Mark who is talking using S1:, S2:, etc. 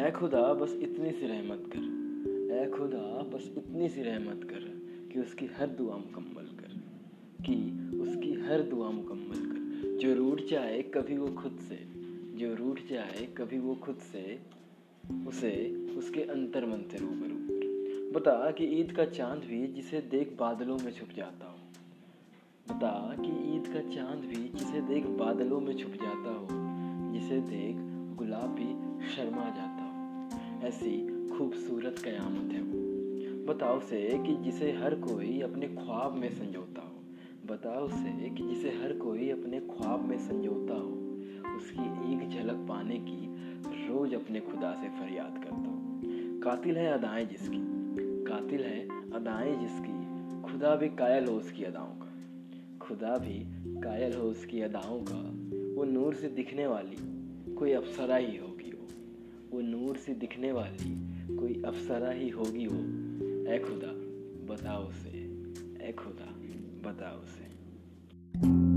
S1: ए खुदा, बस इतनी सी रहमत कर। ए खुदा, बस इतनी सी रहमत कर कि उसकी हर दुआ मुकम्मल कर, कि उसकी हर दुआ मुकम्मल कर। जो रूठ जाए कभी वो खुद से, जो रूठ जाए कभी वो खुद से, उसे उसके अंतर मन से रूबरू कर। बता कि ईद का चाँद भी जिसे देख बादलों में छुप जाता हो। बता कि ईद का चाँद भी जिसे देख बादलों में छुप जाता हो, जिसे देख गुलाब शर्मा जाता ऐसी खूबसूरत कयामत है वो। बताओ से कि जिसे हर कोई अपने ख्वाब में संजोता हो। बताओ से कि जिसे हर कोई अपने ख्वाब में संजोता हो। उसकी एक झलक पाने की रोज अपने खुदा से फरियाद करता हो। कातिल है अदाएँ जिसकी। कातिल है अदाएँ जिसकी। खुदा भी कायल हो उसकी अदाओं का। खुदा भी कायल हो उसकी अदाओं का। वो नूर से दिखने वाली कोई अप्सरा ही होगी। वो नूर से दिखने वाली कोई अफसरा ही होगी वो। ऐ खुदा, बताओ उसे। ऐ खुदा, बताओ उसे।